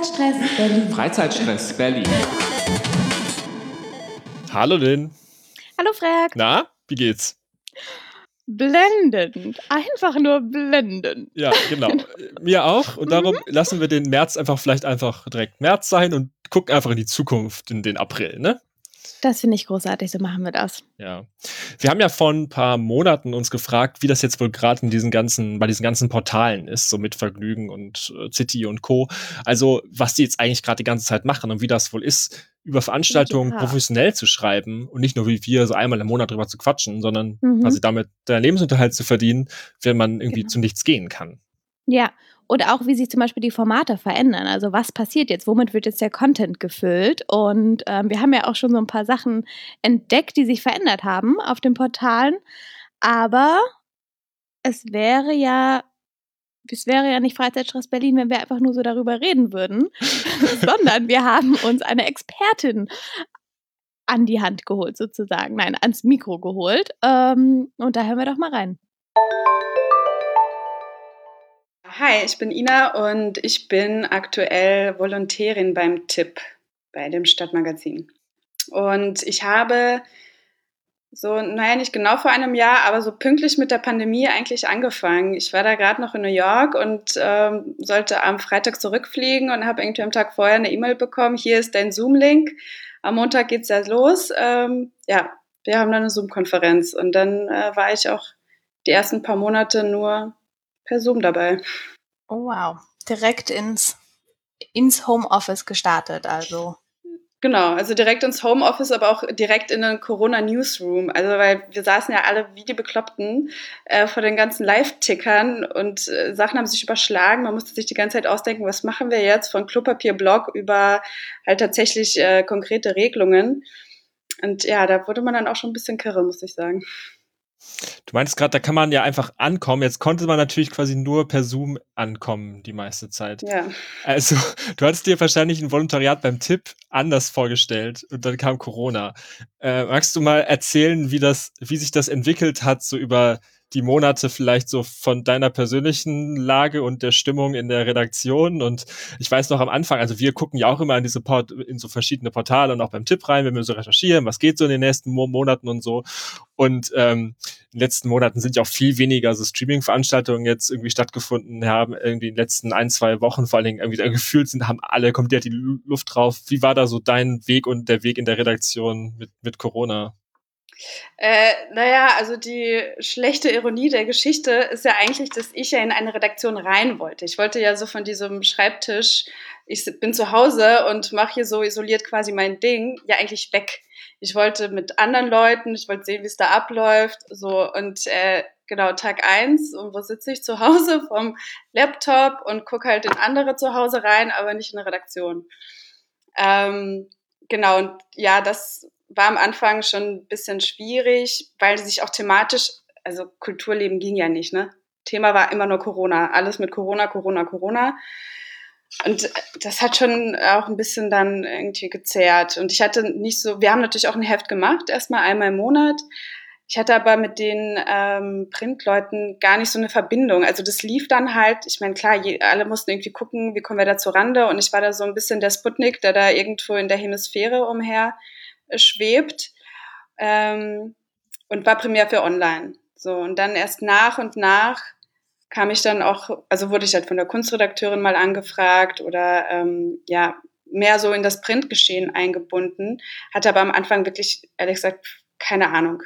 Freizeitstress Berlin. Freizeitstress Berlin. Hallo Lynn. Hallo Frag. Na, wie geht's? Blendend. Einfach nur blendend. Ja, genau. Mir auch. Und darum Mhm. lassen wir den März einfach vielleicht einfach direkt März sein und gucken einfach in die Zukunft, in den April, ne? Das finde ich großartig, so machen wir das. Ja. Wir haben ja vor ein paar Monaten uns gefragt, wie das jetzt wohl gerade in diesen ganzen, bei diesen ganzen Portalen ist, so mit Vergnügen und äh, City und Co. Also, was die jetzt eigentlich gerade die ganze Zeit machen und wie das wohl ist, über Veranstaltungen Ja. professionell zu schreiben und nicht nur wie wir so einmal im Monat drüber zu quatschen, sondern Mhm. quasi damit der Lebensunterhalt zu verdienen, wenn man irgendwie Genau. zu nichts gehen kann. Ja. Und auch, wie sich zum Beispiel die Formate verändern. Also, was passiert jetzt? Womit wird jetzt der Content gefüllt? Und ähm, wir haben ja auch schon so ein paar Sachen entdeckt, die sich verändert haben auf den Portalen. Aber es wäre ja. Es wäre ja nicht Freizeitstress Berlin, wenn wir einfach nur so darüber reden würden, sondern wir haben uns eine Expertin an die Hand geholt, sozusagen. Nein, ans Mikro geholt. Ähm, und da hören wir doch mal rein. Hi, ich bin Ina und ich bin aktuell Volontärin beim TIP, bei dem Stadtmagazin. Und ich habe so, naja, nicht genau vor einem Jahr, aber so pünktlich mit der Pandemie eigentlich angefangen. Ich war da gerade noch in New York und ähm, sollte am Freitag zurückfliegen und habe irgendwie am Tag vorher eine E-Mail bekommen, hier ist dein Zoom-Link. Am Montag geht's ja los. Ähm, ja, wir haben dann eine Zoom-Konferenz und dann äh, war ich auch die ersten paar Monate nur per Zoom dabei. Oh wow. Direkt ins, ins Homeoffice gestartet, also. Genau, also direkt ins Homeoffice, aber auch direkt in den Corona-Newsroom. Also weil wir saßen ja alle wie die Bekloppten äh, vor den ganzen Live-Tickern und äh, Sachen haben sich überschlagen. Man musste sich die ganze Zeit ausdenken, was machen wir jetzt von Klopapier-Blog über halt tatsächlich äh, konkrete Regelungen. Und ja, da wurde man dann auch schon ein bisschen kirre, muss ich sagen. Du meinst gerade, da kann man ja einfach ankommen. Jetzt konnte man natürlich quasi nur per Zoom ankommen die meiste Zeit. Ja. Also, du hattest dir wahrscheinlich ein Volontariat beim Tipp anders vorgestellt und dann kam Corona. Äh, magst du mal erzählen, wie das, wie sich das entwickelt hat, so über die Monate vielleicht so von deiner persönlichen Lage und der Stimmung in der Redaktion. Und ich weiß noch am Anfang, also wir gucken ja auch immer in diese Port in so verschiedene Portale und auch beim Tipp rein, wenn wir so recherchieren, was geht so in den nächsten Mo Monaten und so. Und ähm, in den letzten Monaten sind ja auch viel weniger so Streaming-Veranstaltungen jetzt irgendwie stattgefunden haben, irgendwie in den letzten ein, zwei Wochen, vor allen Dingen irgendwie gefühlt sind, haben alle komplett die Lu- Luft drauf. Wie war da so dein Weg und der Weg in der Redaktion mit, mit Corona? Äh, naja, also die schlechte Ironie der Geschichte ist ja eigentlich, dass ich ja in eine Redaktion rein wollte. Ich wollte ja so von diesem Schreibtisch, ich bin zu Hause und mache hier so isoliert quasi mein Ding, ja eigentlich weg. Ich wollte mit anderen Leuten, ich wollte sehen, wie es da abläuft, so und äh, genau Tag eins und wo sitze ich zu Hause vom Laptop und gucke halt in andere zu Hause rein, aber nicht in eine Redaktion. Ähm, genau und ja, das war am Anfang schon ein bisschen schwierig, weil sich auch thematisch, also Kulturleben ging ja nicht, ne? Thema war immer nur Corona, alles mit Corona, Corona, Corona. Und das hat schon auch ein bisschen dann irgendwie gezerrt. Und ich hatte nicht so, wir haben natürlich auch ein Heft gemacht, erstmal einmal im Monat. Ich hatte aber mit den ähm, Printleuten gar nicht so eine Verbindung. Also das lief dann halt, ich meine, klar, je, alle mussten irgendwie gucken, wie kommen wir da zur Rande. Und ich war da so ein bisschen der Sputnik, der da irgendwo in der Hemisphäre umher schwebt ähm, und war primär für online. So und dann erst nach und nach kam ich dann auch, also wurde ich halt von der Kunstredakteurin mal angefragt oder ähm, ja mehr so in das Printgeschehen eingebunden, hatte aber am Anfang wirklich ehrlich gesagt keine Ahnung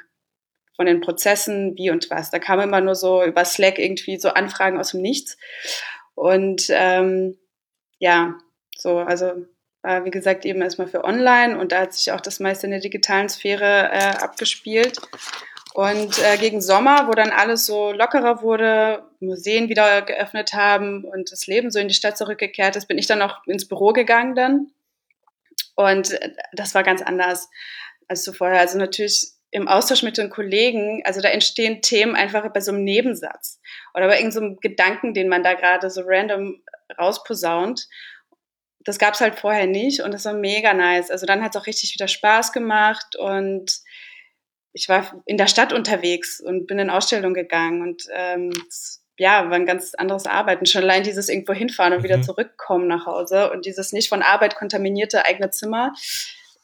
von den Prozessen, wie und was. Da kam immer nur so über Slack irgendwie so Anfragen aus dem Nichts und ähm, ja, so also wie gesagt eben erstmal für online und da hat sich auch das meiste in der digitalen Sphäre äh, abgespielt. Und äh, gegen Sommer, wo dann alles so lockerer wurde, Museen wieder geöffnet haben und das Leben so in die Stadt zurückgekehrt ist, bin ich dann auch ins Büro gegangen dann. Und äh, das war ganz anders als zuvor. Also natürlich im Austausch mit den Kollegen, also da entstehen Themen einfach bei so einem Nebensatz oder bei irgendeinem so Gedanken, den man da gerade so random rausposaunt das gab es halt vorher nicht und das war mega nice. Also dann hat es auch richtig wieder Spaß gemacht und ich war in der Stadt unterwegs und bin in Ausstellungen gegangen und ähm, ja, war ein ganz anderes Arbeiten. Schon allein dieses irgendwo hinfahren und mhm. wieder zurückkommen nach Hause und dieses nicht von Arbeit kontaminierte eigene Zimmer,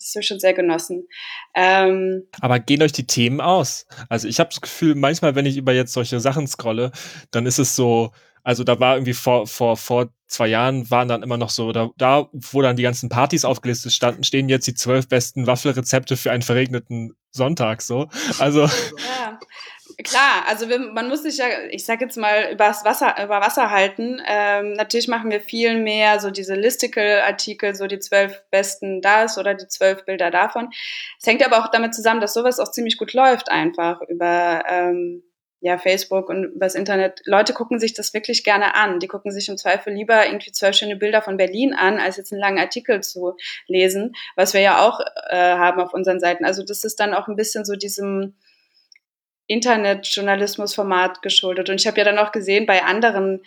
das habe ich schon sehr genossen. Ähm, Aber gehen euch die Themen aus? Also ich habe das Gefühl, manchmal, wenn ich über jetzt solche Sachen scrolle, dann ist es so, also da war irgendwie vor, vor, vor zwei Jahren waren dann immer noch so, da, da wo dann die ganzen Partys aufgelistet standen, stehen jetzt die zwölf besten Waffelrezepte für einen verregneten Sonntag so. Also. Ja. Klar, also wir, man muss sich ja, ich sag jetzt mal, übers Wasser, über Wasser halten. Ähm, natürlich machen wir viel mehr so diese Listicle-Artikel, so die zwölf besten das oder die zwölf Bilder davon. Es hängt aber auch damit zusammen, dass sowas auch ziemlich gut läuft einfach über ähm, ja, Facebook und übers Internet. Leute gucken sich das wirklich gerne an. Die gucken sich im Zweifel lieber irgendwie zwölf schöne Bilder von Berlin an, als jetzt einen langen Artikel zu lesen, was wir ja auch äh, haben auf unseren Seiten. Also das ist dann auch ein bisschen so diesem Internetjournalismusformat geschuldet. Und ich habe ja dann auch gesehen, bei anderen,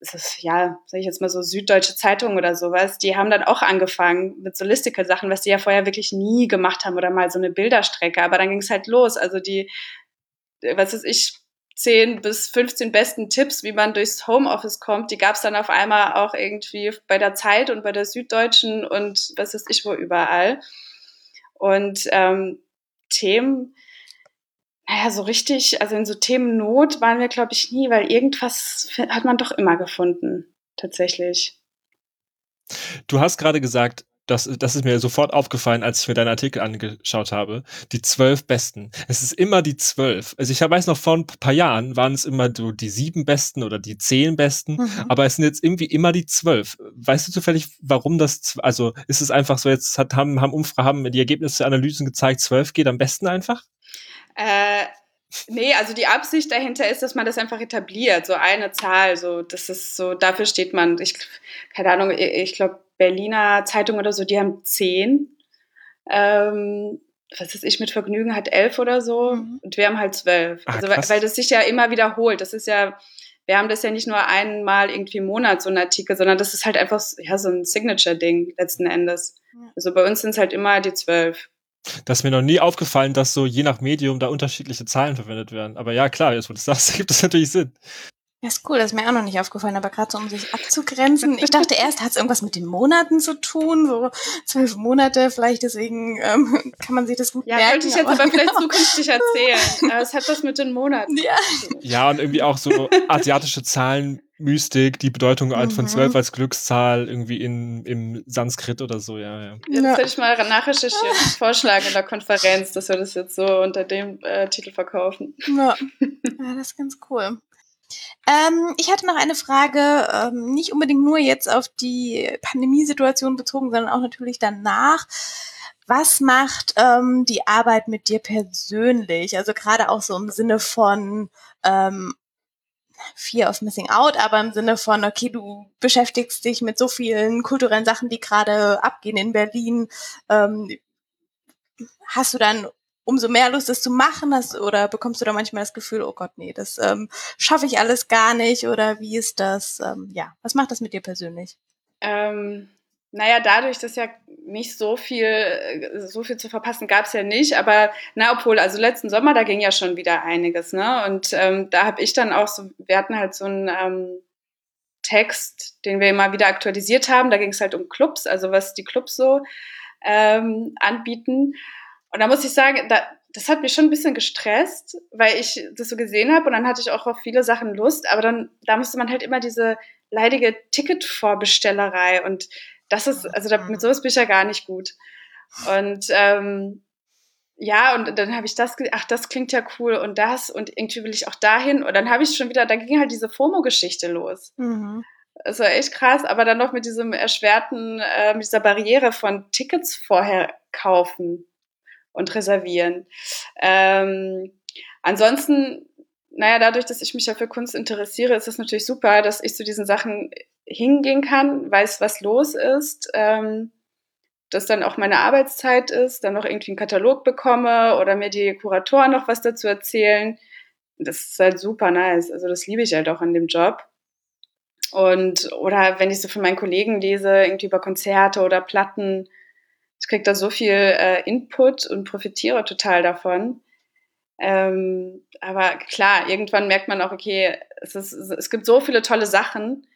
das ist, ja, sag ich jetzt mal so, süddeutsche Zeitungen oder sowas, die haben dann auch angefangen mit so Listicle-Sachen, was die ja vorher wirklich nie gemacht haben oder mal so eine Bilderstrecke. Aber dann ging es halt los. Also die, was ist ich, 10 bis 15 besten Tipps, wie man durchs Homeoffice kommt, die gab es dann auf einmal auch irgendwie bei der Zeit und bei der Süddeutschen und was ist ich wo überall. Und ähm, Themen, naja, so richtig, also in so Themen Not waren wir, glaube ich, nie, weil irgendwas hat man doch immer gefunden, tatsächlich. Du hast gerade gesagt, das, das ist mir sofort aufgefallen, als ich mir deinen Artikel angeschaut habe. Die zwölf besten. Es ist immer die zwölf. Also ich weiß noch, vor ein paar Jahren waren es immer so die sieben besten oder die zehn besten, mhm. aber es sind jetzt irgendwie immer die zwölf. Weißt du zufällig, warum das, also ist es einfach so, jetzt hat, haben, haben Umfragen, haben die Ergebnisse der Analysen gezeigt, zwölf geht am besten einfach? Äh, nee, also die Absicht dahinter ist, dass man das einfach etabliert, so eine Zahl, so das ist so, dafür steht man, ich, keine Ahnung, ich glaube Berliner Zeitung oder so, die haben zehn. Ähm, was ist ich mit Vergnügen hat elf oder so mhm. und wir haben halt zwölf. Ach, also weil, weil das sich ja immer wiederholt. Das ist ja, wir haben das ja nicht nur einmal irgendwie im Monat so ein Artikel, sondern das ist halt einfach ja so ein Signature-Ding letzten Endes. Also bei uns sind es halt immer die zwölf. Das ist mir noch nie aufgefallen, dass so je nach Medium da unterschiedliche Zahlen verwendet werden. Aber ja, klar, jetzt wo du das sagst, gibt es natürlich Sinn. Ja, ist cool, das ist mir auch noch nicht aufgefallen, aber gerade so, um sich abzugrenzen. Ich dachte erst, hat es irgendwas mit den Monaten zu tun, so zwölf Monate, vielleicht deswegen ähm, kann man sich das gut ja, merken. Ja, könnte ich jetzt aber, aber vielleicht zukünftig erzählen. Aber es hat was mit den Monaten. Ja. ja, und irgendwie auch so asiatische Zahlen Mystik, die Bedeutung mhm. von zwölf als Glückszahl irgendwie in, im Sanskrit oder so, ja. ja. Jetzt ja. hätte ich mal nachrecherchieren, vorschlagen in der Konferenz, dass wir das jetzt so unter dem äh, Titel verkaufen. Ja. ja, das ist ganz cool. Ähm, ich hatte noch eine Frage, ähm, nicht unbedingt nur jetzt auf die Pandemiesituation bezogen, sondern auch natürlich danach. Was macht ähm, die Arbeit mit dir persönlich? Also gerade auch so im Sinne von ähm, Fear of Missing Out, aber im Sinne von, okay, du beschäftigst dich mit so vielen kulturellen Sachen, die gerade abgehen in Berlin. Ähm, hast du dann umso mehr Lust, das zu machen? Hast, oder bekommst du da manchmal das Gefühl, oh Gott, nee, das ähm, schaffe ich alles gar nicht? Oder wie ist das? Ähm, ja, was macht das mit dir persönlich? Ähm, naja, dadurch, dass ja nicht so viel, so viel zu verpassen gab es ja nicht, aber na, obwohl, also letzten Sommer, da ging ja schon wieder einiges, ne? Und ähm, da habe ich dann auch so, wir hatten halt so einen ähm, Text, den wir immer wieder aktualisiert haben. Da ging es halt um Clubs, also was die Clubs so ähm, anbieten. Und da muss ich sagen, da, das hat mich schon ein bisschen gestresst, weil ich das so gesehen habe und dann hatte ich auch auf viele Sachen Lust, aber dann, da musste man halt immer diese leidige Ticketvorbestellerei und das ist, also da, mit sowas bin ich ja gar nicht gut. Und ähm, ja, und dann habe ich das, ach, das klingt ja cool und das und irgendwie will ich auch dahin. Und dann habe ich schon wieder, da ging halt diese FOMO-Geschichte los. Mhm. Das war echt krass, aber dann noch mit diesem erschwerten, äh, mit dieser Barriere von Tickets vorher kaufen und reservieren. Ähm, ansonsten, naja, dadurch, dass ich mich ja für Kunst interessiere, ist es natürlich super, dass ich zu diesen Sachen hingehen kann, weiß, was los ist, ähm, dass dann auch meine Arbeitszeit ist, dann noch irgendwie einen Katalog bekomme oder mir die Kuratoren noch was dazu erzählen. Das ist halt super nice. Also das liebe ich halt auch an dem Job. Und, oder wenn ich so von meinen Kollegen lese, irgendwie über Konzerte oder Platten, ich kriege da so viel äh, Input und profitiere total davon. Ähm, aber klar, irgendwann merkt man auch, okay, es, ist, es gibt so viele tolle Sachen,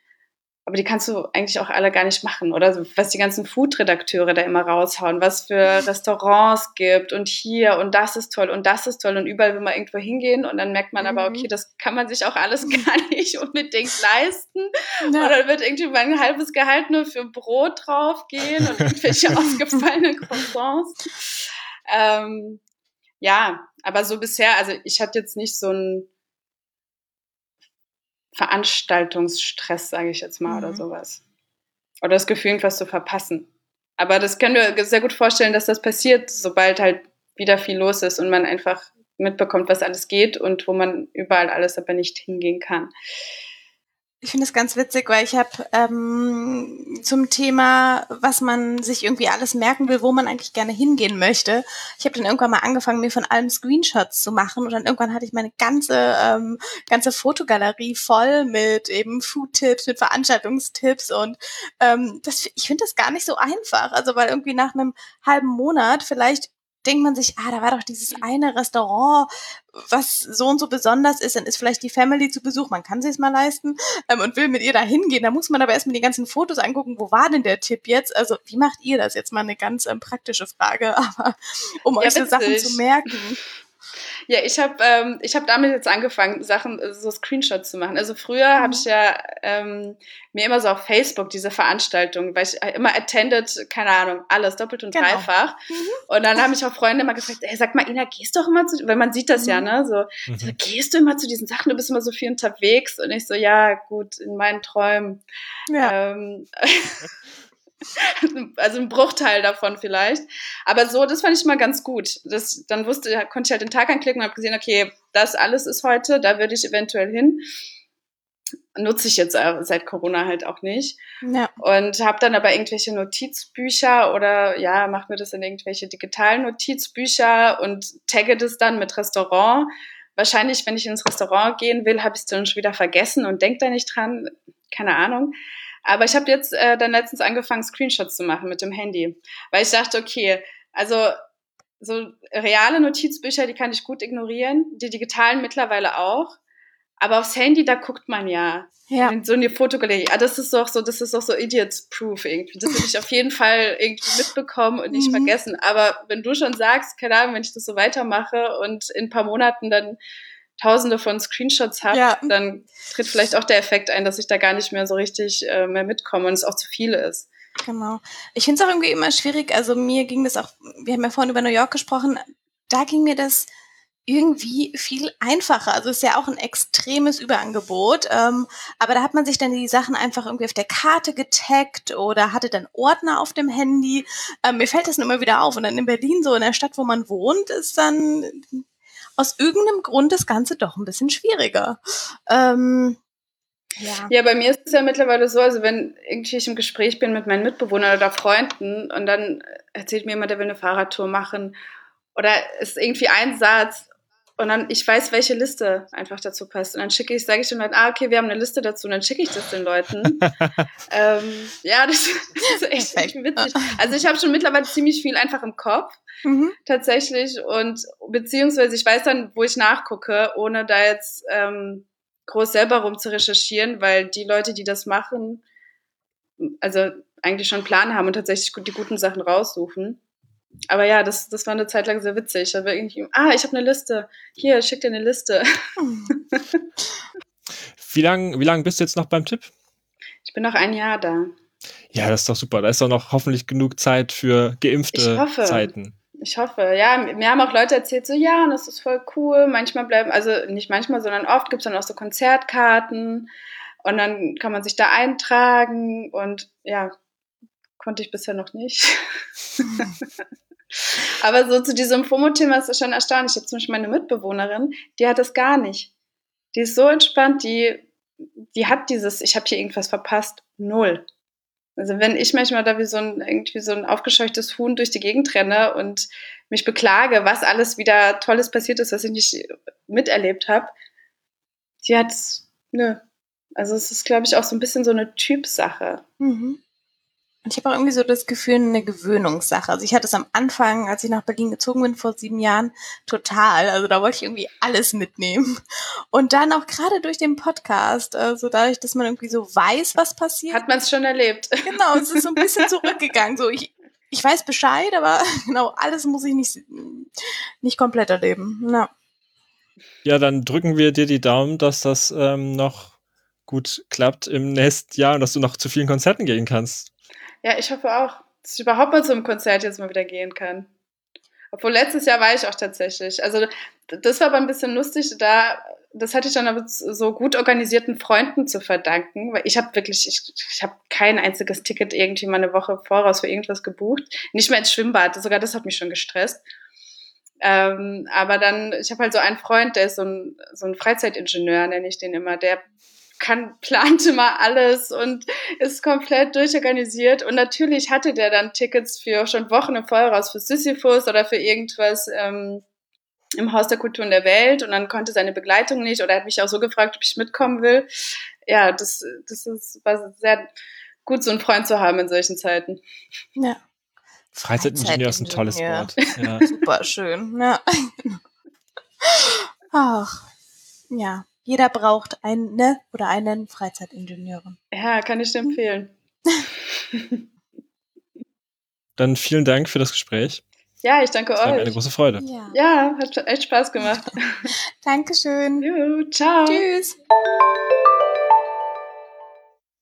aber die kannst du eigentlich auch alle gar nicht machen. Oder was die ganzen Food-Redakteure da immer raushauen, was für Restaurants gibt und hier und das ist toll und das ist toll und überall will man irgendwo hingehen und dann merkt man mhm. aber, okay, das kann man sich auch alles gar nicht unbedingt leisten. Ja. Oder wird irgendwie mal ein halbes Gehalt nur für Brot draufgehen und irgendwelche ausgefallenen Croissants. Ähm, ja, aber so bisher, also ich hatte jetzt nicht so ein Veranstaltungsstress, sage ich jetzt mal, mhm. oder sowas. Oder das Gefühl, etwas zu verpassen. Aber das können wir sehr gut vorstellen, dass das passiert, sobald halt wieder viel los ist und man einfach mitbekommt, was alles geht und wo man überall alles aber nicht hingehen kann. Ich finde es ganz witzig, weil ich habe ähm, zum Thema, was man sich irgendwie alles merken will, wo man eigentlich gerne hingehen möchte. Ich habe dann irgendwann mal angefangen, mir von allem Screenshots zu machen und dann irgendwann hatte ich meine ganze ähm, ganze Fotogalerie voll mit eben Food-Tipps, mit Veranstaltungstipps und ähm, das, ich finde das gar nicht so einfach. Also weil irgendwie nach einem halben Monat vielleicht denkt man sich, ah, da war doch dieses eine Restaurant, was so und so besonders ist, dann ist vielleicht die Family zu Besuch, man kann sich mal leisten ähm, und will mit ihr da hingehen. Da muss man aber erstmal die ganzen Fotos angucken, wo war denn der Tipp jetzt? Also, wie macht ihr das? Jetzt mal eine ganz ähm, praktische Frage, aber um ja, euch so Sachen zu merken. Ja, ich habe ähm, ich hab damit jetzt angefangen, Sachen, äh, so Screenshots zu machen. Also früher mhm. habe ich ja ähm, mir immer so auf Facebook diese Veranstaltungen, weil ich immer attended, keine Ahnung, alles doppelt und genau. dreifach. Mhm. Und dann haben mich auch Freunde immer gefragt, ey, sag mal, Ina, gehst du doch immer zu, weil man sieht das mhm. ja, ne? So, mhm. so, gehst du immer zu diesen Sachen, du bist immer so viel unterwegs. Und ich so, ja, gut, in meinen Träumen. Ja. Ähm, also ein Bruchteil davon vielleicht. Aber so, das fand ich mal ganz gut. Das, dann wusste, konnte ich halt den Tag anklicken und habe gesehen, okay, das alles ist heute, da würde ich eventuell hin. Nutze ich jetzt seit Corona halt auch nicht. Ja. Und habe dann aber irgendwelche Notizbücher oder ja, mach mir das in irgendwelche digitalen Notizbücher und tagge das dann mit Restaurant. Wahrscheinlich, wenn ich ins Restaurant gehen will, habe ich es dann schon wieder vergessen und denke da nicht dran. Keine Ahnung. Aber ich habe jetzt äh, dann letztens angefangen, Screenshots zu machen mit dem Handy, weil ich dachte, okay, also so reale Notizbücher, die kann ich gut ignorieren, die digitalen mittlerweile auch. Aber aufs Handy, da guckt man ja. Ja. So eine Fotogalerie. Ah, das ist doch so, das ist doch so Idiot-proof irgendwie. Das will ich auf jeden Fall irgendwie mitbekommen und nicht mhm. vergessen. Aber wenn du schon sagst, keine Ahnung, wenn ich das so weitermache und in ein paar Monaten dann tausende von Screenshots habe, ja. dann tritt vielleicht auch der Effekt ein, dass ich da gar nicht mehr so richtig äh, mehr mitkomme und es auch zu viel ist. Genau. Ich finde es auch irgendwie immer schwierig. Also mir ging das auch, wir haben ja vorhin über New York gesprochen, da ging mir das irgendwie viel einfacher. Also ist ja auch ein extremes Überangebot. Ähm, aber da hat man sich dann die Sachen einfach irgendwie auf der Karte getaggt oder hatte dann Ordner auf dem Handy. Ähm, mir fällt das immer wieder auf. Und dann in Berlin, so in der Stadt, wo man wohnt, ist dann aus irgendeinem Grund das Ganze doch ein bisschen schwieriger. Ähm, ja. ja, bei mir ist es ja mittlerweile so, also wenn irgendwie ich im Gespräch bin mit meinen Mitbewohnern oder Freunden und dann erzählt mir jemand, der will eine Fahrradtour machen oder ist irgendwie ein Satz und dann ich weiß, welche Liste einfach dazu passt und dann schicke ich, sage ich den Leuten, ah okay, wir haben eine Liste dazu und dann schicke ich das den Leuten. ähm, ja, das, das, ist echt, echt witzig. Also ich habe schon mittlerweile ziemlich viel einfach im Kopf mhm. tatsächlich. Und beziehungsweise ich weiß dann, wo ich nachgucke, ohne da jetzt ähm, groß selber rum zu recherchieren, weil die Leute, die das machen, also eigentlich schon einen Plan haben und tatsächlich die guten Sachen raussuchen. Aber ja, das, das war eine Zeit lang sehr witzig. Da war irgendwie, ah, ich habe eine Liste. Hier, schick dir eine Liste. wie lange wie lang bist du jetzt noch beim Tipp? Ich bin noch ein Jahr da. Ja, das ist doch super. Da ist doch noch hoffentlich genug Zeit für geimpfte Zeiten. Ich hoffe, ja. Mir haben auch Leute erzählt, so, ja, und das ist voll cool. Manchmal bleiben, also nicht manchmal, sondern oft gibt es dann auch so Konzertkarten und dann kann man sich da eintragen und ja, konnte ich bisher noch nicht. Aber so zu diesem FOMO-Thema ist es schon erstaunlich. Ich habe zum Beispiel meine Mitbewohnerin, die hat das gar nicht. Die ist so entspannt, die, die hat dieses, ich habe hier irgendwas verpasst, null. Also wenn ich manchmal da wie so ein, irgendwie so ein aufgescheuchtes Huhn durch die Gegend renne und mich beklage, was alles wieder Tolles passiert ist, was ich nicht miterlebt habe, die hat, nö. Also es ist, glaube ich, auch so ein bisschen so eine Typsache. Mhm. Und ich habe auch irgendwie so das Gefühl, eine Gewöhnungssache. Also ich hatte es am Anfang, als ich nach Berlin gezogen bin vor sieben Jahren, total. Also da wollte ich irgendwie alles mitnehmen. Und dann auch gerade durch den Podcast, also dadurch, dass man irgendwie so weiß, was passiert. Hat man es schon erlebt. Genau, es ist so ein bisschen zurückgegangen. So ich, ich weiß Bescheid, aber genau, alles muss ich nicht, nicht komplett erleben. Ja. Ja, dann drücken wir dir die Daumen, dass das ähm, noch gut klappt im nächsten Jahr und dass du noch zu vielen Konzerten gehen kannst. Ja, ich hoffe auch, dass ich überhaupt mal zum Konzert jetzt mal wieder gehen kann. Obwohl letztes Jahr war ich auch tatsächlich. Also das war aber ein bisschen lustig. Da, das hatte ich dann aber so gut organisierten Freunden zu verdanken, weil ich habe wirklich, ich, ich habe kein einziges Ticket irgendwie mal eine Woche voraus für irgendwas gebucht. Nicht mehr ins Schwimmbad. Sogar das hat mich schon gestresst. Ähm, aber dann, ich habe halt so einen Freund, der ist so ein, so ein Freizeitingenieur, nenne ich den immer, der kann, plant immer alles und ist komplett durchorganisiert. Und natürlich hatte der dann Tickets für schon Wochen im Voraus für Sisyphus oder für irgendwas ähm, im Haus der Kulturen der Welt und dann konnte seine Begleitung nicht oder er hat mich auch so gefragt, ob ich mitkommen will. Ja, das, das ist, war sehr gut, so einen Freund zu haben in solchen Zeiten. Ja. Freizeitingenieur ist ein tolles Wort. Ja. Super schön. Ja. Ach, ja. Jeder braucht eine oder einen Freizeitingenieurin. Ja, kann ich dir empfehlen. Dann vielen Dank für das Gespräch. Ja, ich danke das euch. War eine große Freude. Ja, ja hat echt Spaß gemacht. Dankeschön. Jo, ciao. Tschüss.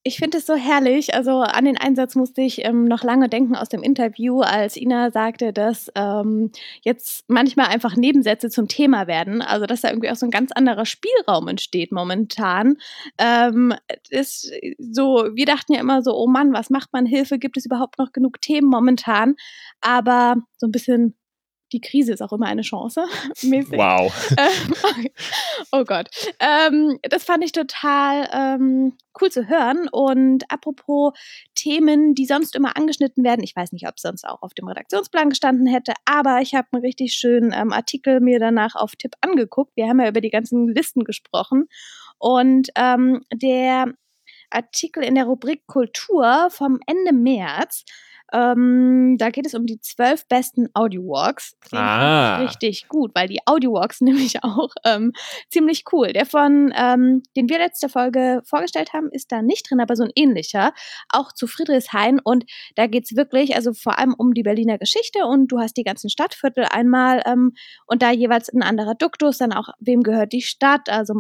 Ich finde es so herrlich. Also an den Einsatz musste ich ähm, noch lange denken aus dem Interview, als Ina sagte, dass ähm, jetzt manchmal einfach Nebensätze zum Thema werden. Also dass da irgendwie auch so ein ganz anderer Spielraum entsteht momentan. Ähm, ist so, wir dachten ja immer so, oh Mann, was macht man? Hilfe, gibt es überhaupt noch genug Themen momentan? Aber so ein bisschen die Krise ist auch immer eine Chance. mäßig. Wow. Ähm, oh Gott. Ähm, das fand ich total ähm, cool zu hören. Und apropos Themen, die sonst immer angeschnitten werden, ich weiß nicht, ob es sonst auch auf dem Redaktionsplan gestanden hätte, aber ich habe einen richtig schönen ähm, Artikel mir danach auf Tipp angeguckt. Wir haben ja über die ganzen Listen gesprochen. Und ähm, der Artikel in der Rubrik Kultur vom Ende März ähm, da geht es um die zwölf besten Audio-Walks. Ah. Richtig gut, weil die Audio-Walks nämlich auch ähm, ziemlich cool. Der von, ähm, den wir letzte Folge vorgestellt haben, ist da nicht drin, aber so ein ähnlicher. Auch zu Friedrichshain. Und da geht's wirklich, also vor allem um die Berliner Geschichte und du hast die ganzen Stadtviertel einmal ähm, und da jeweils ein anderer Duktus, dann auch, wem gehört die Stadt, also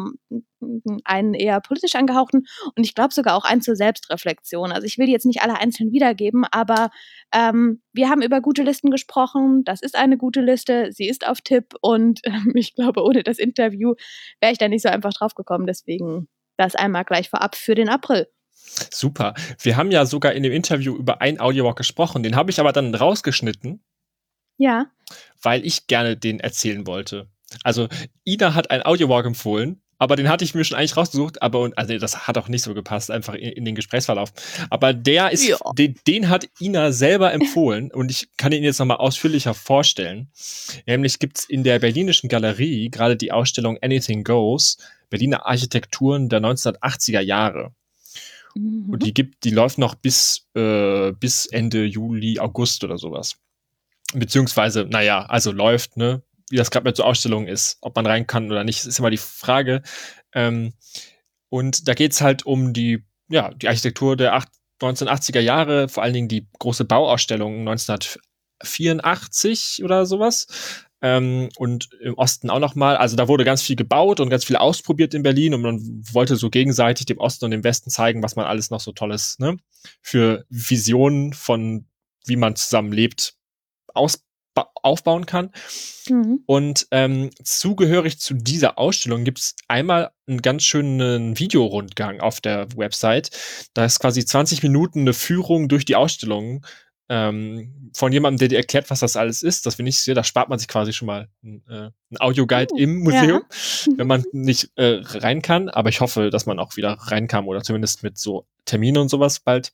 einen eher politisch angehauchten und ich glaube sogar auch einen zur Selbstreflexion. Also ich will jetzt nicht alle einzeln wiedergeben, aber ähm, wir haben über gute Listen gesprochen. Das ist eine gute Liste. Sie ist auf Tipp und ähm, ich glaube, ohne das Interview wäre ich da nicht so einfach drauf gekommen. Deswegen das einmal gleich vorab für den April. Super. Wir haben ja sogar in dem Interview über ein Audiowalk gesprochen. Den habe ich aber dann rausgeschnitten. Ja. Weil ich gerne den erzählen wollte. Also Ida hat ein Audiowalk empfohlen aber den hatte ich mir schon eigentlich rausgesucht, aber also das hat auch nicht so gepasst, einfach in, in den Gesprächsverlauf. Aber der ist, ja. den, den hat Ina selber empfohlen und ich kann ihn jetzt nochmal ausführlicher vorstellen. Nämlich gibt's in der Berlinischen Galerie gerade die Ausstellung Anything Goes, Berliner Architekturen der 1980er Jahre. Mhm. Und die gibt, die läuft noch bis, äh, bis Ende Juli, August oder sowas. Beziehungsweise, naja, also läuft, ne? Wie das gerade mit so Ausstellungen ist, ob man rein kann oder nicht, ist immer die Frage. Ähm, und da geht's halt um die, ja, die Architektur der 8, 1980er Jahre, vor allen Dingen die große Bauausstellung 1984 oder sowas. Ähm, und im Osten auch nochmal. Also da wurde ganz viel gebaut und ganz viel ausprobiert in Berlin und man wollte so gegenseitig dem Osten und dem Westen zeigen, was man alles noch so tolles ne, für Visionen von wie man zusammen lebt, aus aufbauen kann. Mhm. Und ähm, zugehörig zu dieser Ausstellung gibt es einmal einen ganz schönen Videorundgang auf der Website. Da ist quasi 20 Minuten eine Führung durch die Ausstellung ähm, von jemandem, der dir erklärt, was das alles ist. Das finde ich sehr, da spart man sich quasi schon mal einen, äh, einen Audioguide uh, im Museum, ja. wenn man nicht äh, rein kann. Aber ich hoffe, dass man auch wieder reinkam oder zumindest mit so Terminen und sowas bald.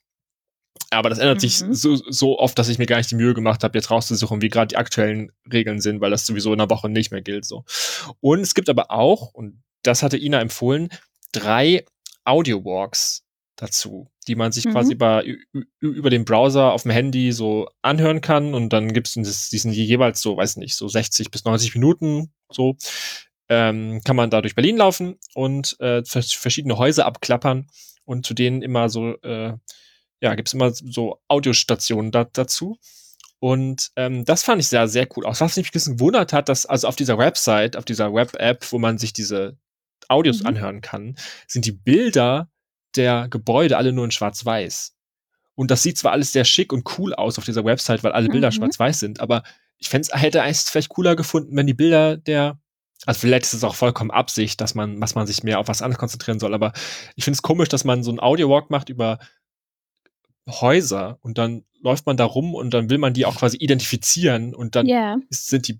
Aber das ändert mhm. sich so, so oft, dass ich mir gar nicht die Mühe gemacht habe, jetzt rauszusuchen, wie gerade die aktuellen Regeln sind, weil das sowieso in einer Woche nicht mehr gilt. So. Und es gibt aber auch, und das hatte Ina empfohlen, drei Audio-Walks dazu, die man sich Mhm. quasi über, ü- über den Browser auf dem Handy so anhören kann und dann gibt es diesen jeweils so, weiß nicht, so 60 bis 90 Minuten so ähm, kann man da durch Berlin laufen und äh, vers- verschiedene Häuser abklappern und zu denen immer so, äh, ja, gibt's immer so Audiostationen da, dazu. Und ähm, das fand ich sehr, sehr cool. Auch was mich ein bisschen gewundert hat, dass also auf dieser Website, auf dieser Web-App, wo man sich diese Audios Mhm. anhören kann, sind die Bilder der Gebäude alle nur in Schwarz-Weiß. Und das sieht zwar alles sehr schick und cool aus auf dieser Website, weil alle Bilder Mhm. schwarz-weiß sind, aber ich fände hätte es vielleicht cooler gefunden, wenn die Bilder der, also vielleicht ist es auch vollkommen Absicht, dass man, dass man sich mehr auf was anderes konzentrieren soll, aber ich finde es komisch, dass man so einen Audio-Walk macht über Häuser und dann läuft man da rum und dann will man die auch quasi identifizieren und dann Ja, ist, sind die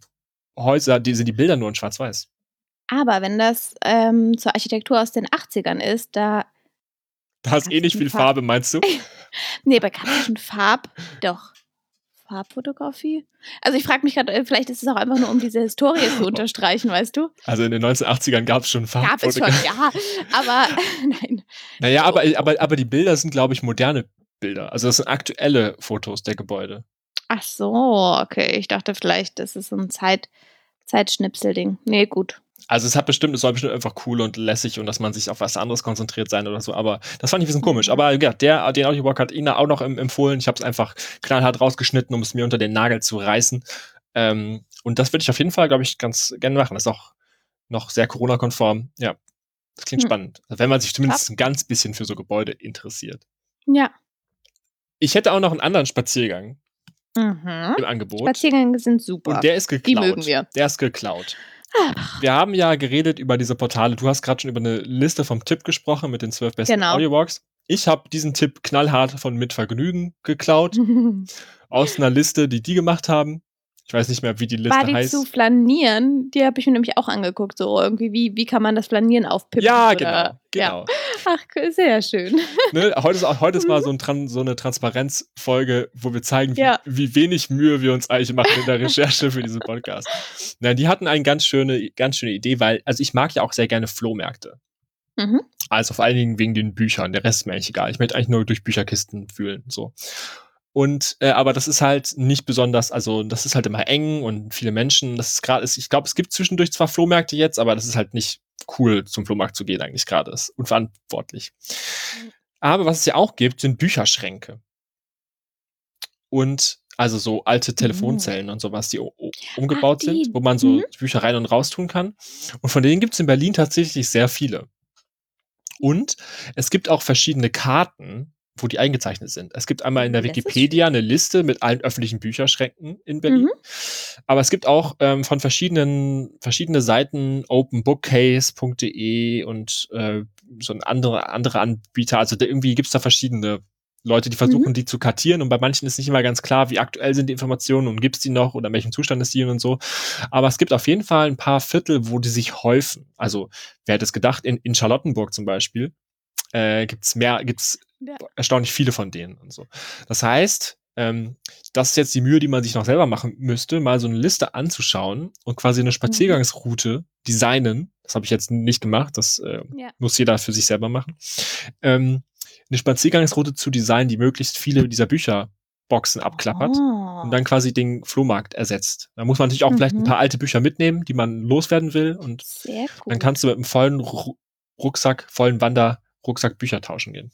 Häuser, die sind die Bilder nur in Schwarz-Weiß. aber wenn das ähm, zur Architektur aus den 80ern ist, da. Da hast eh nicht viel Farb- Farbe, meinst du? Nee, bei klassischen Farb. Doch. Farbfotografie? Also ich frage mich gerade, äh, vielleicht ist es auch einfach nur, um diese Historie zu unterstreichen, weißt du? Also in den 1980ern gab es schon Gab es schon, Farbfotografie. ja. Aber nein. Naja, aber, aber, aber die Bilder sind, glaube ich, moderne Bilder. Also das sind aktuelle Fotos der Gebäude. Ach so, okay. Ich dachte vielleicht, das ist so ein Zeit, Zeitschnipsel-Ding. Nee, gut. Also es hat bestimmt, es soll bestimmt einfach cool und lässig und dass man sich auf was anderes konzentriert sein oder so. Aber das fand ich ein bisschen komisch. Mhm. Aber ja, der, den Audiowalk hat Ina auch noch em- empfohlen. Ich habe es einfach knallhart rausgeschnitten, um es mir unter den Nagel zu reißen. Ähm, und das würde ich auf jeden Fall, glaube ich, ganz gerne machen. Das ist auch noch sehr Corona-konform. Ja, das klingt Hm. spannend. Wenn man sich zumindest ein ganz bisschen für so Gebäude interessiert. Ja. Ich hätte auch noch einen anderen Spaziergang Mhm. im Angebot. Spaziergänge sind super. Und der ist geklaut. mögen wir. Der ist geklaut. Ach, Wir haben ja geredet über diese Portale. Du hast gerade schon über eine Liste vom Tipp gesprochen mit den zwölf besten Genau. Audiowalks. Ich habe diesen Tipp knallhart von Mit Vergnügen geklaut. aus einer Liste, die die gemacht haben. Ich weiß nicht mehr, wie die Liste die heißt. zu flanieren? Die habe ich mir nämlich auch angeguckt. So irgendwie, wie, wie kann man das Flanieren aufpippen? ja, oder- genau. Ja. genau. Ach, sehr schön. Ne, heute, ist, heute ist mal so, ein Tran so eine Transparenzfolge, wo wir zeigen, wie, Ja. wie wenig Mühe wir uns eigentlich machen in der Recherche für diesen Podcast. Na, die hatten eine ganz schöne, ganz schöne Idee, weil, also ich mag ja auch sehr gerne Flohmärkte. Mhm. Also vor allen Dingen wegen den Büchern. Der Rest ist mir eigentlich egal. Ich möchte eigentlich nur durch Bücherkisten fühlen. So. Und äh, aber das ist halt nicht besonders, also das ist halt immer eng und viele Menschen. Das ist gerade, ich glaube, es gibt zwischendurch zwar Flohmärkte jetzt, aber das ist halt nicht cool, zum Flohmarkt zu gehen eigentlich gerade. Ist unverantwortlich. Aber was es ja auch gibt, sind Bücherschränke. Und also so alte Telefonzellen und sowas, die umgebaut Ach, die. sind, wo man so Mhm. Bücher rein und raus tun kann. Und von denen gibt es in Berlin tatsächlich sehr viele. Und es gibt auch verschiedene Karten, wo die eingezeichnet sind. Es gibt einmal in der Das ist Wikipedia eine Liste mit allen öffentlichen Bücherschränken in Berlin. Mhm. Aber es gibt auch ähm, von verschiedenen verschiedene Seiten openbookcase.de und äh, so ein andere andere Anbieter. Also da, irgendwie gibt's da verschiedene Leute, die versuchen, die zu kartieren. Und bei manchen ist nicht immer ganz klar, wie aktuell sind die Informationen und gibt's die noch oder in welchem Zustand ist die und so. Aber es gibt auf jeden Fall ein paar Viertel, wo die sich häufen. Also wer hätte es gedacht, in, in Charlottenburg zum Beispiel äh, gibt's mehr, gibt's Ja. erstaunlich viele von denen und so. Das heißt, ähm, das ist jetzt die Mühe, die man sich noch selber machen müsste, mal so eine Liste anzuschauen und quasi eine Spaziergangsroute designen. Das habe ich jetzt nicht gemacht, das äh, Ja. muss jeder für sich selber machen. Ähm, eine Spaziergangsroute zu designen, die möglichst viele dieser Bücherboxen abklappert Oh. und dann quasi den Flohmarkt ersetzt. Da muss man natürlich auch vielleicht ein Mhm. paar alte Bücher mitnehmen, die man loswerden will und dann kannst du mit einem vollen Ru Rucksack, vollen Wanderrucksack Bücher tauschen gehen.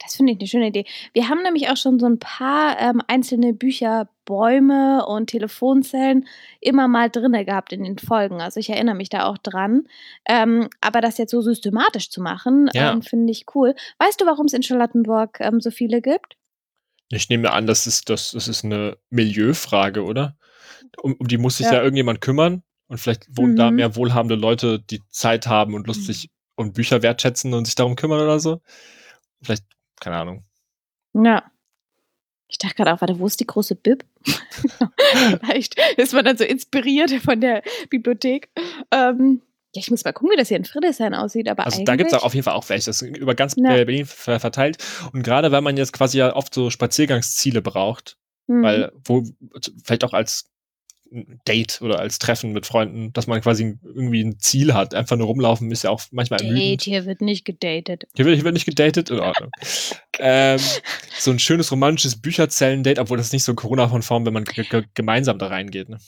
Das finde ich eine schöne Idee. Wir haben nämlich auch schon so ein paar ähm, einzelne Bücher, Bäume und Telefonzellen immer mal drinne gehabt in den Folgen. Also ich erinnere mich da auch dran. Ähm, aber das jetzt so systematisch zu machen, Ja. ähm, finde ich cool. Weißt du, warum es in Charlottenburg ähm, so viele gibt? Ich nehme an, das ist, das, das ist eine Milieufrage, oder? Um, um die muss sich ja. Ja. irgendjemand kümmern und vielleicht wohnen da Mhm. mehr wohlhabende Leute, die Zeit haben und Lust sich und Bücher wertschätzen und sich darum kümmern oder so. Vielleicht, keine Ahnung. Ja. Ich dachte gerade auch, warte, wo ist die große Bib? Vielleicht ist man dann so inspiriert von der Bibliothek. Ähm, ja, ich muss mal gucken, wie das hier in Friedrichshain aussieht. Aber Also da gibt es auf jeden Fall auch welche. Das ist über ganz Ja. äh, Berlin ver- verteilt. Und gerade weil man jetzt quasi ja oft so Spaziergangsziele braucht, Mhm. weil wo vielleicht auch als Date oder als Treffen mit Freunden, dass man quasi irgendwie ein Ziel hat. Einfach nur rumlaufen ist ja auch manchmal ermüdend. Date, hier wird nicht gedatet. Hier wird, hier wird nicht gedatet, in Ordnung. ähm, so ein schönes romantisches Bücherzellen-Date, obwohl das nicht so Corona-konform, wenn man gemeinsam da reingeht. Ne?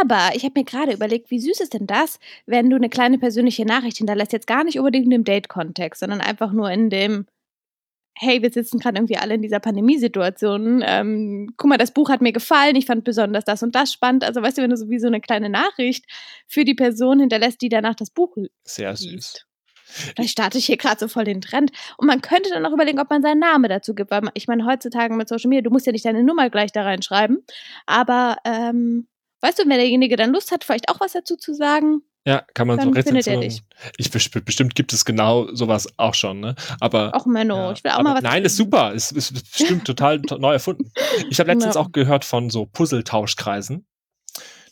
Aber ich habe mir gerade überlegt, wie süß ist denn das, wenn du eine kleine persönliche Nachricht hinterlässt, jetzt gar nicht unbedingt in dem Date-Kontext, sondern einfach nur in dem, hey, wir sitzen gerade irgendwie alle in dieser Pandemiesituation. Ähm, guck mal, das Buch hat mir gefallen, ich fand besonders das und das spannend. Also weißt du, wenn du so wie so eine kleine Nachricht für die Person hinterlässt, die danach das Buch Sehr süß. liest. Vielleicht starte ich hier gerade so voll den Trend. Und man könnte dann auch überlegen, ob man seinen Namen dazu gibt. Weil ich meine, heutzutage mit Social Media, du musst ja nicht deine Nummer gleich da reinschreiben. Aber ähm, weißt du, wenn derjenige dann Lust hat, vielleicht auch was dazu zu sagen, Ja, kann man so Dann er Rezensionen. Ich best- bestimmt gibt es genau sowas auch schon, ne? Aber auch Menno, ja, ich will auch mal was. Nein, ist super. Ist, ist bestimmt total to- neu erfunden. Ich habe letztens Ja. auch gehört von so Puzzletauschkreisen.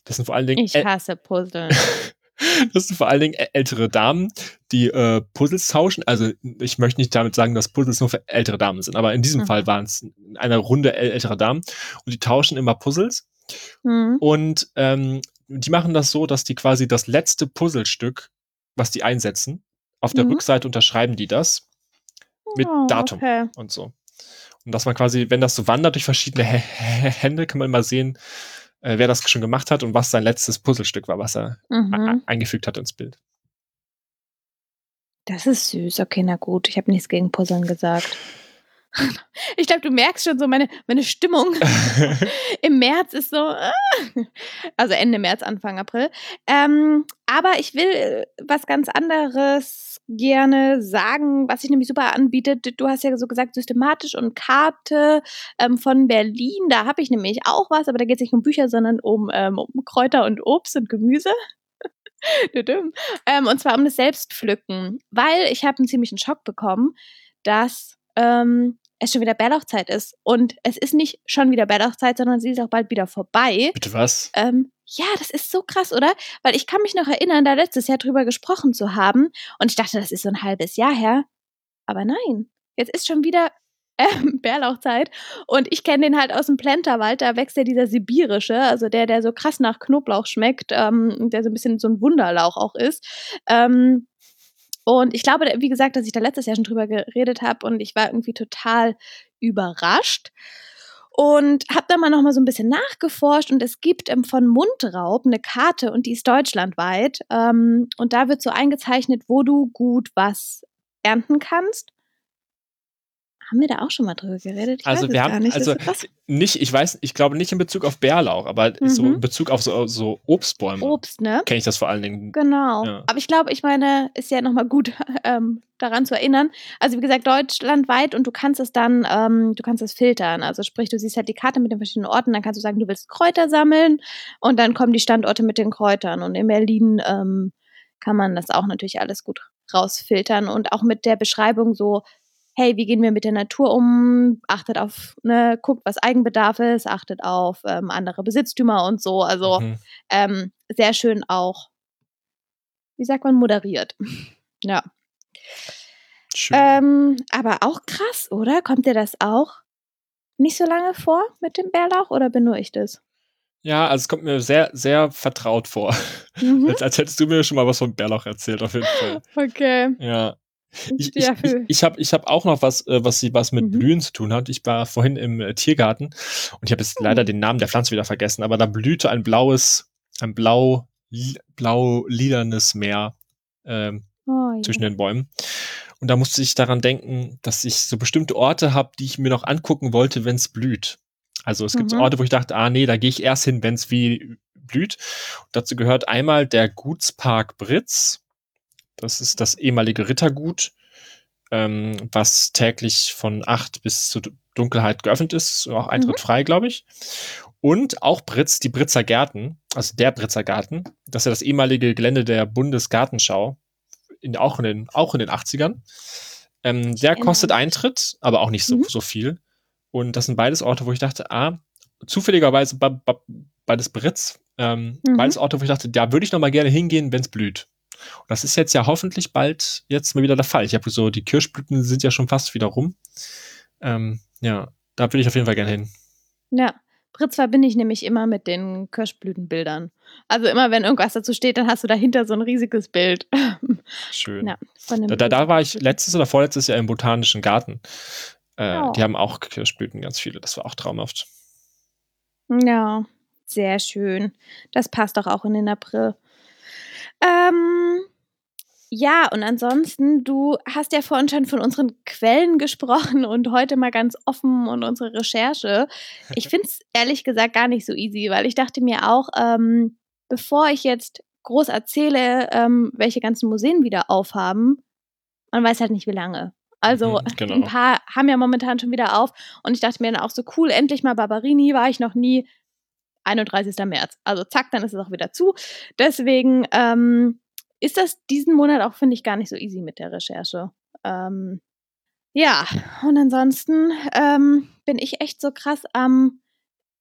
Das sind vor allen Dingen Ich hasse Puzzeln. das sind vor allen Dingen ältere Damen, die äh, Puzzles tauschen. Also ich möchte nicht damit sagen, dass Puzzles nur für ältere Damen sind, aber in diesem Mhm. Fall waren es eine Runde äl älterer Damen und die tauschen immer Puzzles Hm. und ähm, die machen das so, dass die quasi das letzte Puzzlestück, was die einsetzen, auf der Mhm. Rückseite unterschreiben die das mit Oh, Datum Okay. und so. Und dass man quasi, wenn das so wandert durch verschiedene Hä- Hände, kann man immer sehen, äh, wer das schon gemacht hat und was sein letztes Puzzlestück war, was er Mhm. eingefügt hat ins Bild. Das ist süß. Okay, na gut. Ich habe nichts gegen Puzzeln gesagt. Ich glaube, du merkst schon so meine, meine Stimmung. Im März ist so, ah. also Ende März, Anfang April. Ähm, aber ich will äh, was ganz anderes gerne sagen, was sich nämlich super anbietet. Du hast ja so gesagt, systematisch und Karte ähm, von Berlin. Da habe ich nämlich auch was, aber da geht es nicht um Bücher, sondern um, ähm, um Kräuter und Obst und Gemüse. Ähm, und zwar um das Selbstpflücken, weil ich habe einen ziemlichen Schock bekommen, dass ähm, es schon wieder Bärlauchzeit ist. Und es ist nicht schon wieder Bärlauchzeit, sondern sie ist auch bald wieder vorbei. Bitte was? Ähm, ja, das ist so krass, oder? Weil ich kann mich noch erinnern, da letztes Jahr drüber gesprochen zu haben. Und ich dachte, das ist so ein halbes Jahr her. Aber nein, jetzt ist schon wieder ähm, Bärlauchzeit. Und ich kenne den halt aus dem Plenterwald. Da wächst ja dieser sibirische, also der, der so krass nach Knoblauch schmeckt, ähm, der so ein bisschen so ein Wunderlauch auch ist. Ähm, und ich glaube, wie gesagt, dass ich da letztes Jahr schon drüber geredet habe und ich war irgendwie total überrascht und habe dann mal noch mal so ein bisschen nachgeforscht und es gibt ähm, von Mundraub eine Karte und die ist deutschlandweit ähm, und da wird so eingezeichnet, wo du gut was ernten kannst. Haben wir da auch schon mal drüber geredet? Ich Also wir haben, nicht. also nicht, ich weiß, ich glaube nicht in Bezug auf Bärlauch, aber so Mhm. in Bezug auf so, so Obstbäume Obst, ne? kenne ich das vor allen Dingen. Genau. Ja. Aber ich glaube, ich meine, ist ja nochmal gut ähm, daran zu erinnern. Also wie gesagt, deutschlandweit und du kannst es dann, ähm, du kannst es filtern. Also sprich, du siehst halt die Karte mit den verschiedenen Orten, dann kannst du sagen, du willst Kräuter sammeln und dann kommen die Standorte mit den Kräutern. Und in Berlin ähm, kann man das auch natürlich alles gut rausfiltern und auch mit der Beschreibung so, hey, wie gehen wir mit der Natur um? Achtet auf, ne, guckt, was Eigenbedarf ist, achtet auf ähm, andere Besitztümer und so. Also Mhm. ähm, sehr schön auch, wie sagt man, moderiert. ja. Ähm, aber auch krass, oder? Kommt dir das auch nicht so lange vor mit dem Bärlauch oder bin nur ich das? ja, also es kommt mir sehr, sehr vertraut vor. Mhm. Als, als hättest du mir schon mal was von Bärlauch erzählt, auf jeden Fall. Okay. Ja. Ich, ich, ich, ich habe ich hab auch noch was, äh, was, was mit Mhm. Blühen zu tun hat. Ich war vorhin im äh, Tiergarten und ich habe jetzt leider den Namen der Pflanze wieder vergessen, aber da blühte ein blaues, ein blau, li- blau-lilanes Meer ähm, Oh, ja. zwischen den Bäumen. Und da musste ich daran denken, dass ich so bestimmte Orte habe, die ich mir noch angucken wollte, wenn es blüht. Also es gibt so Mhm. Orte, wo ich dachte, ah nee, da gehe ich erst hin, wenn es wie blüht. Und dazu gehört einmal der Gutspark Britz. Das ist das ehemalige Rittergut, ähm, was täglich von acht bis zur Dunkelheit geöffnet ist, auch Eintritt frei, glaube ich. Und auch Britz, die Britzer Gärten, also der Britzer Garten, das ist ja das ehemalige Gelände der Bundesgartenschau, in, auch, in den, auch in den 80ern. Ähm, der kostet. Eintritt, aber auch nicht so, Mhm. so viel. Und das sind beides Orte, wo ich dachte, ah, zufälligerweise bei, bei, beides Britz, ähm, Mhm. beides Orte, wo ich dachte, da würde ich noch mal gerne hingehen, wenn es blüht. Und das ist jetzt ja hoffentlich bald jetzt mal wieder der Fall. Ich habe so, die Kirschblüten sind ja schon fast wieder rum. Ähm, ja, da würde ich auf jeden Fall gerne hin. Ja. Pritz verbinde ich nämlich immer mit den Kirschblütenbildern. Also immer, wenn irgendwas dazu steht, dann hast du dahinter so ein riesiges Bild. Schön. Ja, da, da, da, war ich letztes oder vorletztes Jahr im Botanischen Garten. Äh, oh. Die haben auch Kirschblüten, ganz viele. Das war auch traumhaft. Ja, sehr schön. Das passt doch auch in den April. Ähm, ja, und ansonsten, du hast ja vorhin schon von unseren Quellen gesprochen und heute mal ganz offen und unsere Recherche. Ich finde es ehrlich gesagt gar nicht so easy, weil ich dachte mir auch, ähm, bevor ich jetzt groß erzähle, ähm, welche ganzen Museen wieder aufhaben, man weiß halt nicht, wie lange. Also mhm, genau. ein paar haben ja momentan schon wieder auf und ich dachte mir dann auch so cool, endlich mal Barberini, war ich noch nie. 31. März. Also zack, dann ist es auch wieder zu. Deswegen, ähm, ist das diesen Monat auch, finde ich, gar nicht so easy mit der Recherche. Ähm, ja, und ansonsten ähm, bin ich echt so krass am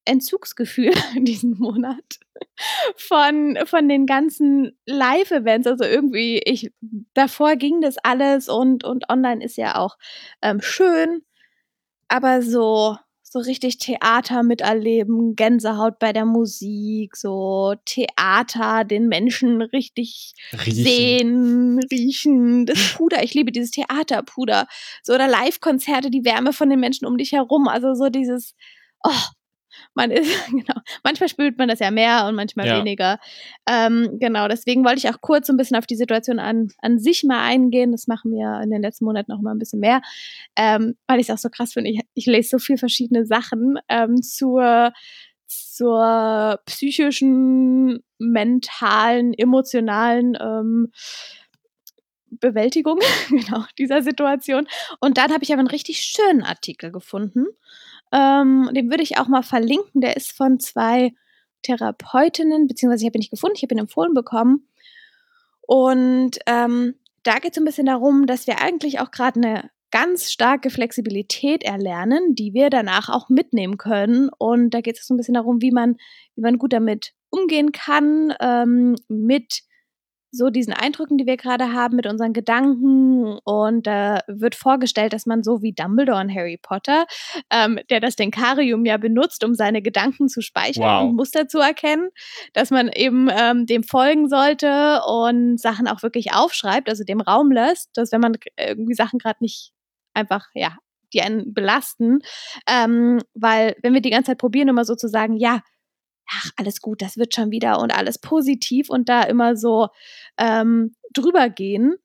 Entzugsgefühl diesen Monat von, von den ganzen Live-Events. Also irgendwie, ich, davor ging das alles und, und online ist ja auch ähm, schön, aber so so richtig Theater miterleben, Gänsehaut bei der Musik, so Theater, den Menschen richtig riechen. sehen, riechen, das Puder, ich liebe dieses Theaterpuder, so oder Live-Konzerte, die Wärme von den Menschen um dich herum, also so dieses, oh, man ist, genau, manchmal spürt man das ja mehr und manchmal ja. weniger. Ähm, genau, deswegen wollte ich auch kurz so ein bisschen auf die Situation an, an sich mal eingehen. Das machen wir in den letzten Monaten auch mal ein bisschen mehr, ähm, weil ich es auch so krass finde. Ich, ich lese so viele verschiedene Sachen ähm, zur, zur psychischen, mentalen, emotionalen ähm, Bewältigung genau, dieser Situation. Und dann habe ich aber einen richtig schönen Artikel gefunden. Ähm, den würde ich auch mal verlinken. Der ist von zwei Therapeutinnen, beziehungsweise ich habe ihn nicht gefunden, ich habe ihn empfohlen bekommen. Und ähm, da geht es ein bisschen darum, dass wir eigentlich auch gerade eine ganz starke Flexibilität erlernen, die wir danach auch mitnehmen können. Und da geht es so ein bisschen darum, wie man, wie man gut damit umgehen kann, ähm, mit so diesen Eindrücken, die wir gerade haben mit unseren Gedanken und da äh, wird vorgestellt, dass man so wie Dumbledore und Harry Potter, ähm, der das Denkarium ja benutzt, um seine Gedanken zu speichern wow. und Muster zu erkennen, dass man eben ähm, dem folgen sollte und Sachen auch wirklich aufschreibt, also dem Raum lässt, dass wenn man irgendwie Sachen gerade nicht einfach, ja, die einen belasten, ähm, weil wenn wir die ganze Zeit probieren, immer so zu sagen, ja, ach, alles gut, das wird schon wieder und alles positiv und da immer so ähm, drüber gehen,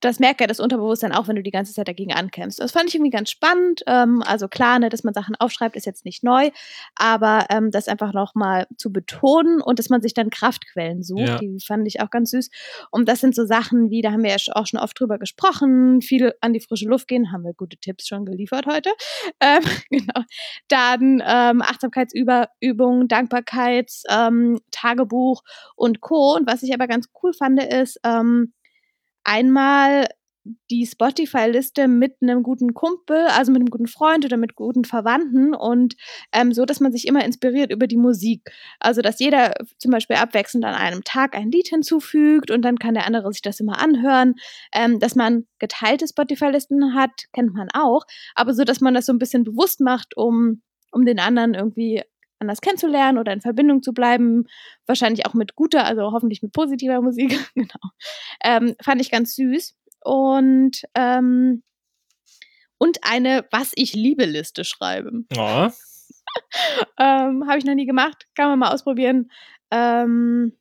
das merkt ja das Unterbewusstsein auch, wenn du die ganze Zeit dagegen ankämpfst. Das fand ich irgendwie ganz spannend. Ähm, also klar, ne, dass man Sachen aufschreibt, ist jetzt nicht neu, aber ähm, das einfach nochmal zu betonen und dass man sich dann Kraftquellen sucht, ja. die fand ich auch ganz süß. Und das sind so Sachen wie, da haben wir ja auch schon oft drüber gesprochen, viel an die frische Luft gehen, haben wir gute Tipps schon geliefert heute. Ähm, genau. Dann ähm, Achtsamkeitsübungen, Dankbarkeits, ähm, Tagebuch und Co. Und was ich aber ganz cool fand, ist, ähm, einmal die Spotify-Liste mit einem guten Kumpel, also mit einem guten Freund oder mit guten Verwandten und ähm, so, dass man sich immer inspiriert über die Musik. Also, dass jeder zum Beispiel abwechselnd an einem Tag ein Lied hinzufügt und dann kann der andere sich das immer anhören. Ähm, dass man geteilte Spotify-Listen hat, kennt man auch, aber so, dass man das so ein bisschen bewusst macht, um, um den anderen irgendwie anders kennenzulernen oder in Verbindung zu bleiben. Wahrscheinlich auch mit guter, also hoffentlich mit positiver Musik. genau. Ähm, fand ich ganz süß. Und, ähm, und eine Was ich liebe Liste schreiben. Ja. ähm, Habe ich noch nie gemacht. Kann man mal ausprobieren. Ähm,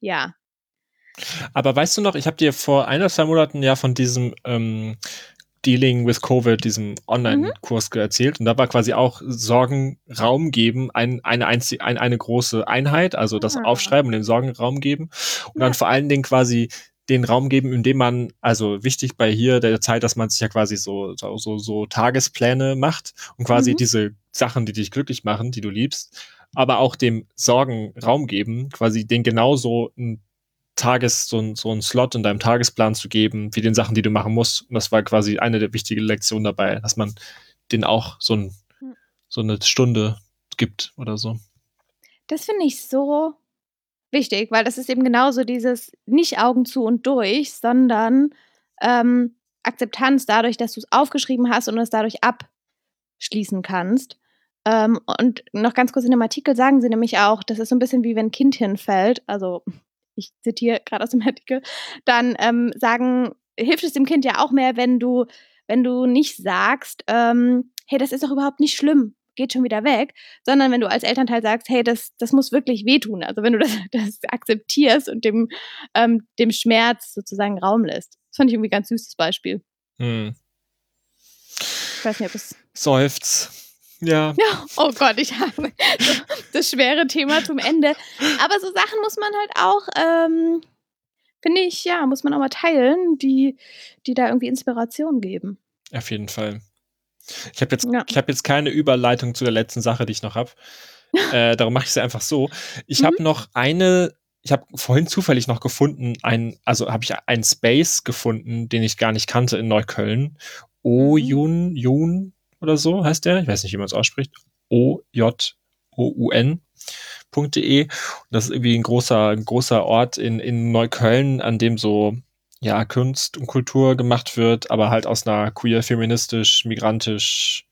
ja. Aber weißt du noch, ich habe dir vor ein oder zwei Monaten ja von diesem ähm, Dealing with Covid, diesem Online-Kurs mhm. erzählt. Und da war quasi auch Sorgen Raum geben, ein, eine, einzige, ein, eine große Einheit, also das ah. Aufschreiben und den Sorgen Raum geben. Und ja. dann vor allen Dingen quasi den Raum geben, indem man, also wichtig bei hier der Zeit, dass man sich ja quasi so, so, so Tagespläne macht und quasi mhm. diese Sachen, die dich glücklich machen, die du liebst, aber auch dem Sorgen Raum geben, quasi den genauso ein Tages, so, ein, so einen Slot in deinem Tagesplan zu geben, wie den Sachen, die du machen musst. Und das war quasi eine der wichtigen Lektionen dabei, dass man den auch so, ein, hm. so eine Stunde gibt oder so. Das finde ich so wichtig, weil das ist eben genauso dieses nicht Augen zu und durch, sondern ähm, Akzeptanz dadurch, dass du es aufgeschrieben hast und es dadurch abschließen kannst. Ähm, und noch ganz kurz in dem Artikel sagen sie nämlich auch, das ist so ein bisschen wie wenn ein Kind hinfällt, also ich zitiere gerade aus dem Artikel, dann ähm, sagen, hilft es dem Kind ja auch mehr, wenn du, wenn du nicht sagst, ähm, hey, das ist doch überhaupt nicht schlimm, geht schon wieder weg, sondern wenn du als Elternteil sagst, hey, das, das muss wirklich wehtun. Also wenn du das, das akzeptierst und dem, ähm, dem Schmerz sozusagen Raum lässt. Das fand ich irgendwie ein ganz süßes Beispiel. Hm. Ich weiß nicht, ob es. Seufz. Ja. ja. Oh Gott, ich habe das schwere Thema zum Ende. Aber so Sachen muss man halt auch, ähm, finde ich, ja, muss man auch mal teilen, die, die da irgendwie Inspiration geben. Auf jeden Fall. Ich habe jetzt, ja. ich hab jetzt keine Überleitung zu der letzten Sache, die ich noch habe. äh, darum mache ich es einfach so. Ich mhm. habe noch eine, ich habe vorhin zufällig noch gefunden, ein, also habe ich einen Space gefunden, den ich gar nicht kannte in Neukölln. O-Jun, Jun oder so heißt der. Ich weiß nicht, wie man es ausspricht. O-J-O-U-N.de. Das ist irgendwie ein großer, ein großer Ort in, in Neukölln, an dem so ja, Kunst und Kultur gemacht wird, aber halt aus einer queer, feministisch, migrantisch,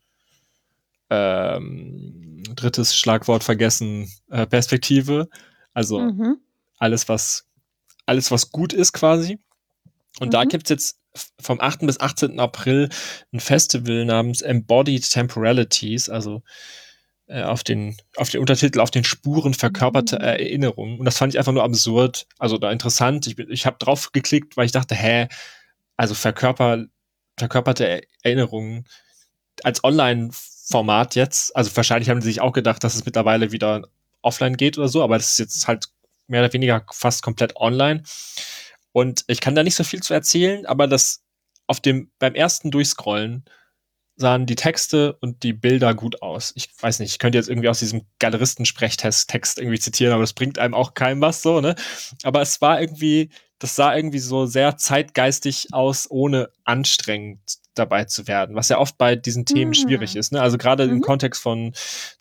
ähm, drittes Schlagwort vergessen, äh, Perspektive. Also mhm. alles, was, alles, was gut ist quasi. Und mhm. da gibt's jetzt vom 8. bis 18. April ein Festival namens Embodied Temporalities, also äh, auf den, auf den Untertitel, auf den Spuren verkörperte mhm. Erinnerungen. Und das fand ich einfach nur absurd, also da interessant. Ich, ich habe drauf geklickt, weil ich dachte, hä, also verkörper, verkörperte Erinnerungen als Online-Format jetzt, also wahrscheinlich haben sie sich auch gedacht, dass es mittlerweile wieder offline geht oder so, aber das ist jetzt halt mehr oder weniger fast komplett online. Und ich kann da nicht so viel zu erzählen, aber das auf dem, beim ersten Durchscrollen sahen die Texte und die Bilder gut aus. Ich weiß nicht, ich könnte jetzt irgendwie aus diesem Galeristensprechtest Text irgendwie zitieren, aber das bringt einem auch keinem was so, ne? Aber es war irgendwie, das sah irgendwie so sehr zeitgeistig aus, ohne anstrengend dabei zu werden, was ja oft bei diesen Themen mhm. schwierig ist, ne? Also gerade mhm. im Kontext von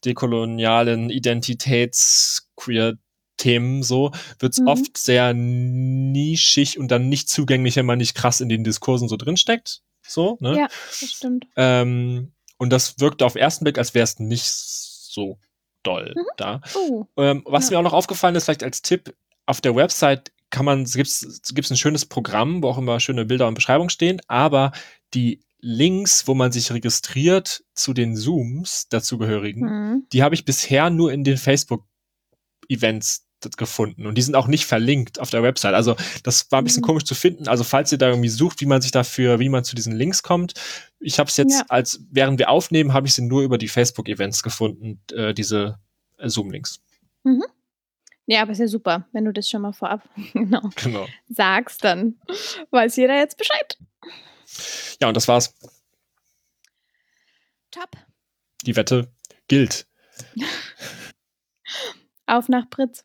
dekolonialen Identitäts, queer Themen so, wird's mhm. oft sehr nischig und dann nicht zugänglich, wenn man nicht krass in den Diskursen so drinsteckt. So, ne? Ja, das stimmt. Ähm, und das wirkt auf ersten Blick, als wäre es nicht so doll mhm. da. Uh, ähm, was ja. mir auch noch aufgefallen ist, vielleicht als Tipp, auf der Website kann man, gibt's, gibt's ein schönes Programm, wo auch immer schöne Bilder und Beschreibungen stehen, aber die Links, wo man sich registriert zu den Zooms dazugehörigen, mhm. die habe ich bisher nur in den Facebook-Events gefunden und die sind auch nicht verlinkt auf der Website. Also das war ein bisschen mhm. komisch zu finden. Also falls ihr da irgendwie sucht, wie man sich dafür, wie man zu diesen Links kommt, ich habe es jetzt ja. als während wir aufnehmen, habe ich sie nur über die Facebook-Events gefunden, äh, diese äh, Zoom-Links. Mhm. Ja, aber ist ja super, wenn du das schon mal vorab genau, genau. sagst, dann weiß jeder jetzt Bescheid. Ja, und das war's. Top. Die Wette gilt. Auf nach Pritz.